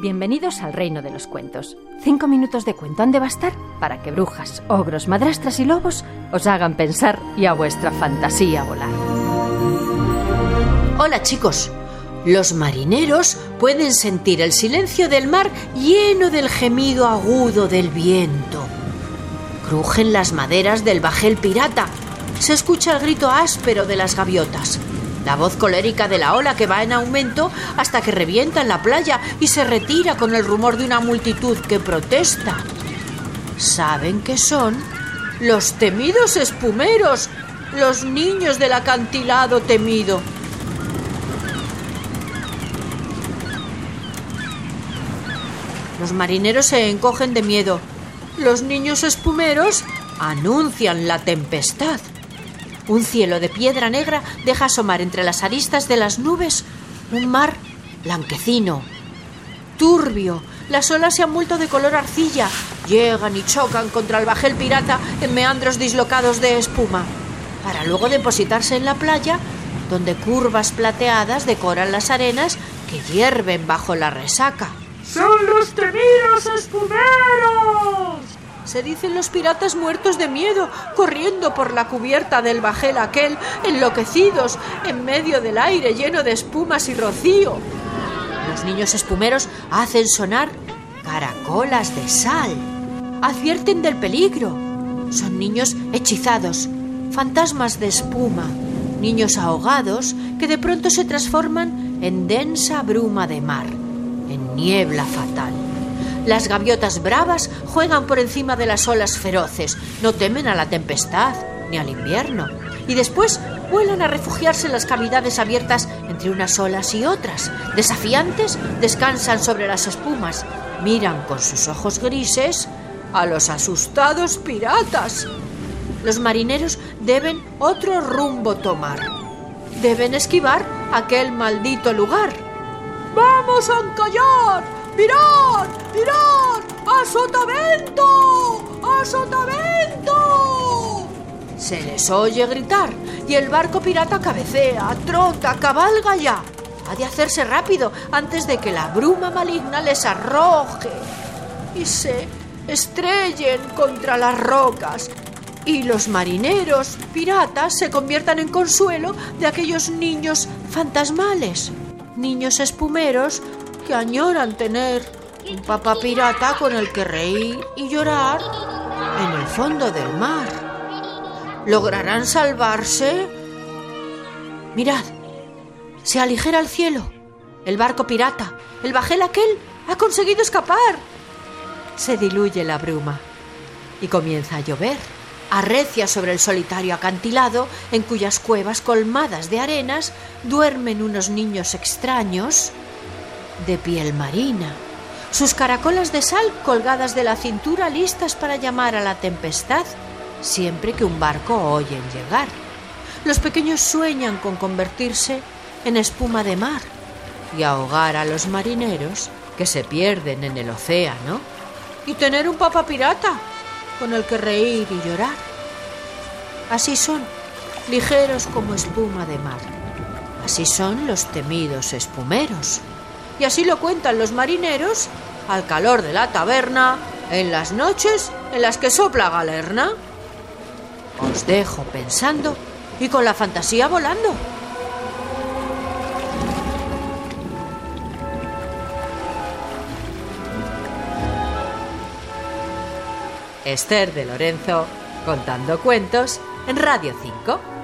Bienvenidos al reino de los cuentos. Cinco minutos de cuento han de bastar para que brujas, ogros, madrastras y lobos os hagan pensar y a vuestra fantasía volar. Hola chicos. Los marineros pueden sentir el silencio del mar lleno del gemido agudo del viento. Crujen las maderas del bajel pirata. Se escucha el grito áspero de las gaviotas la voz colérica de la ola que va en aumento hasta que revienta en la playa y se retira con el rumor de una multitud que protesta. ¿Saben qué son? Los temidos espumeros, los niños del acantilado temido. Los marineros se encogen de miedo. Los niños espumeros anuncian la tempestad. Un cielo de piedra negra deja asomar entre las aristas de las nubes un mar blanquecino, turbio. Las olas se han vuelto de color arcilla, llegan y chocan contra el bajel pirata en meandros dislocados de espuma, para luego depositarse en la playa, donde curvas plateadas decoran las arenas que hierven bajo la resaca. ¡Son los temidos espumeros! Se dicen los piratas muertos de miedo, corriendo por la cubierta del bajel aquel, enloquecidos, en medio del aire lleno de espumas y rocío. Los niños espumeros hacen sonar caracolas de sal. Advierten del peligro. Son niños hechizados, fantasmas de espuma, niños ahogados que de pronto se transforman en densa bruma de mar, en niebla fatal. Las gaviotas bravas juegan por encima de las olas feroces, no temen a la tempestad ni al invierno, y después vuelan a refugiarse en las cavidades abiertas entre unas olas y otras. Desafiantes, descansan sobre las espumas, miran con sus ojos grises a los asustados piratas. Los marineros deben otro rumbo tomar. Deben esquivar aquel maldito lugar. ¡Vamos a encallar! ¡Mirad! ¡Mirad! ¡A sotavento! ¡A sotavento! Se les oye gritar y el barco pirata cabecea, trota, cabalga ya. Ha de hacerse rápido antes de que la bruma maligna les arroje y se estrellen contra las rocas y los marineros piratas se conviertan en consuelo de aquellos niños fantasmales, niños espumeros añoran tener un papá pirata con el que reír y llorar en el fondo del mar. ¿Lograrán salvarse? Mirad, se aligera el cielo. El barco pirata, el bajel aquel, ha conseguido escapar. Se diluye la bruma y comienza a llover. Arrecia sobre el solitario acantilado en cuyas cuevas colmadas de arenas duermen unos niños extraños de piel marina, sus caracolas de sal colgadas de la cintura listas para llamar a la tempestad siempre que un barco oyen llegar. Los pequeños sueñan con convertirse en espuma de mar y ahogar a los marineros que se pierden en el océano y tener un papa pirata con el que reír y llorar. Así son, ligeros como espuma de mar. Así son los temidos espumeros y así lo cuentan los marineros al calor de la taberna en las noches en las que sopla galerna. Os dejo pensando y con la fantasía volando. Esther de Lorenzo contando cuentos en Radio 5.